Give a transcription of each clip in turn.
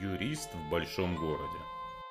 Юрист в большом городе.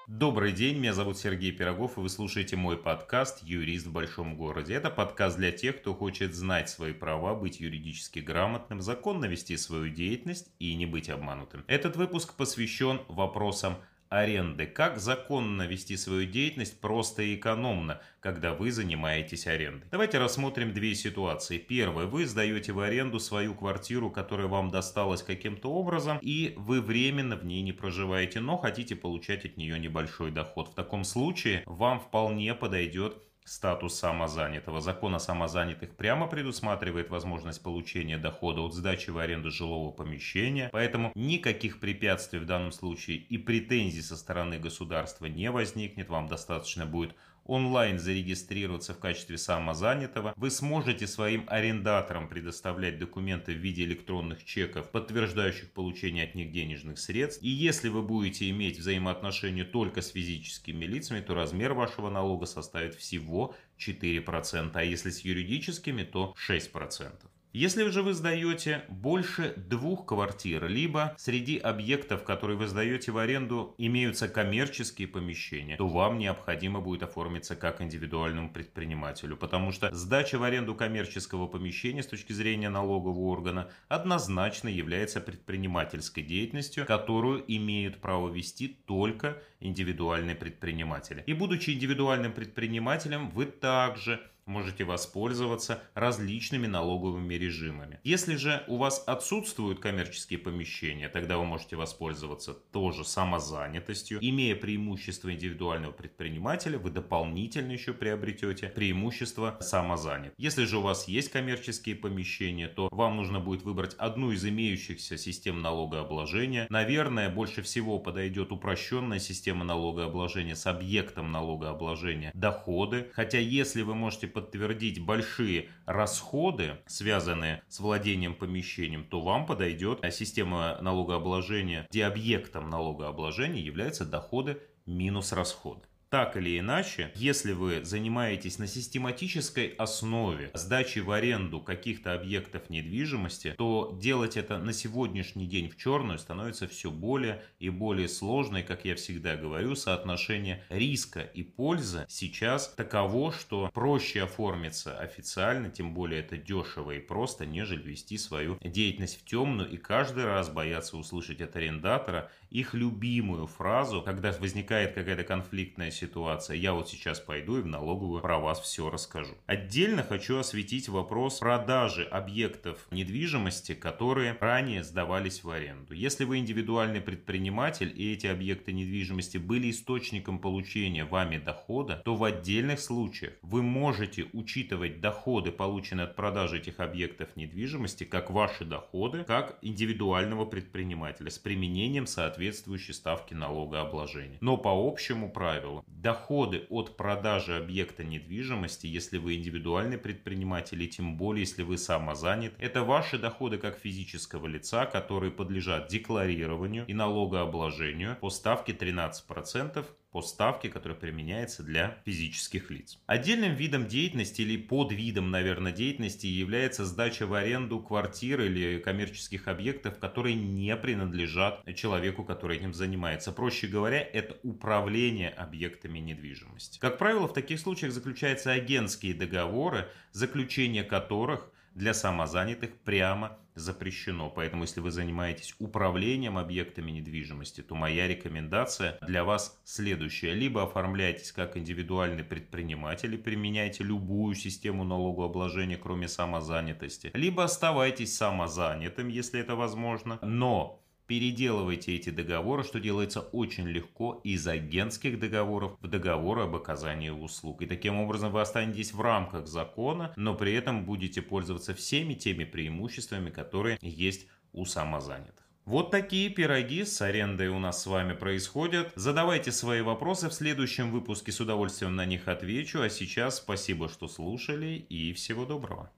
Добрый день, меня зовут Сергей Пирогов, и вы слушаете мой подкаст «Юрист в большом городе». Это подкаст для тех, кто хочет знать свои права, быть юридически грамотным, законно вести свою деятельность и не быть обманутым. Этот выпуск посвящен вопросам аренды. Как законно вести свою деятельность просто и экономно, когда вы занимаетесь арендой? Давайте рассмотрим две ситуации. Первое. Вы сдаете в аренду свою квартиру, которая вам досталась каким-то образом, и вы временно в ней не проживаете, но хотите получать от нее небольшой доход. В таком случае вам вполне подойдет статус самозанятого. Закон о самозанятых прямо предусматривает возможность получения дохода от сдачи в аренду жилого помещения, поэтому никаких препятствий в данном случае и претензий со стороны государства не возникнет. Вам достаточно будет онлайн зарегистрироваться в качестве самозанятого, вы сможете своим арендаторам предоставлять документы в виде электронных чеков, подтверждающих получение от них денежных средств. И если вы будете иметь взаимоотношения только с физическими лицами, то размер вашего налога составит всего 4%, а если с юридическими, то 6%. Если же вы сдаете больше двух квартир, либо среди объектов, которые вы сдаете в аренду, имеются коммерческие помещения, то вам необходимо будет оформиться как индивидуальному предпринимателю, потому что сдача в аренду коммерческого помещения с точки зрения налогового органа однозначно является предпринимательской деятельностью, которую имеют право вести только индивидуальные предприниматели. И будучи индивидуальным предпринимателем, вы также можете воспользоваться различными налоговыми режимами. Если же у вас отсутствуют коммерческие помещения, тогда вы можете воспользоваться тоже самозанятостью. Имея преимущество индивидуального предпринимателя, вы дополнительно еще приобретете преимущество самозанят. Если же у вас есть коммерческие помещения, то вам нужно будет выбрать одну из имеющихся систем налогообложения. Наверное, больше всего подойдет упрощенная система налогообложения с объектом налогообложения доходы. Хотя если вы можете подтвердить большие расходы, связанные с владением помещением, то вам подойдет система налогообложения, где объектом налогообложения являются доходы минус расходы. Так или иначе, если вы занимаетесь на систематической основе сдачи в аренду каких-то объектов недвижимости, то делать это на сегодняшний день в черную становится все более и более сложно. И, как я всегда говорю, соотношение риска и пользы сейчас таково, что проще оформиться официально, тем более это дешево и просто, нежели вести свою деятельность в темную и каждый раз бояться услышать от арендатора их любимую фразу, когда возникает какая-то конфликтная ситуация, ситуация. Я вот сейчас пойду и в налоговую про вас все расскажу. Отдельно хочу осветить вопрос продажи объектов недвижимости, которые ранее сдавались в аренду. Если вы индивидуальный предприниматель и эти объекты недвижимости были источником получения вами дохода, то в отдельных случаях вы можете учитывать доходы, полученные от продажи этих объектов недвижимости, как ваши доходы, как индивидуального предпринимателя с применением соответствующей ставки налогообложения. Но по общему правилу доходы от продажи объекта недвижимости, если вы индивидуальный предприниматель, и тем более, если вы самозанят, это ваши доходы как физического лица, которые подлежат декларированию и налогообложению по ставке 13% по ставке, которая применяется для физических лиц. Отдельным видом деятельности или под видом, наверное, деятельности является сдача в аренду квартир или коммерческих объектов, которые не принадлежат человеку, который этим занимается. Проще говоря, это управление объектами недвижимости. Как правило, в таких случаях заключаются агентские договоры, заключение которых – для самозанятых прямо запрещено. Поэтому, если вы занимаетесь управлением объектами недвижимости, то моя рекомендация для вас следующая. Либо оформляйтесь как индивидуальный предприниматель и применяйте любую систему налогообложения, кроме самозанятости. Либо оставайтесь самозанятым, если это возможно, но переделывайте эти договоры, что делается очень легко из агентских договоров в договоры об оказании услуг. И таким образом вы останетесь в рамках закона, но при этом будете пользоваться всеми теми преимуществами, которые есть у самозанятых. Вот такие пироги с арендой у нас с вами происходят. Задавайте свои вопросы в следующем выпуске, с удовольствием на них отвечу. А сейчас спасибо, что слушали и всего доброго.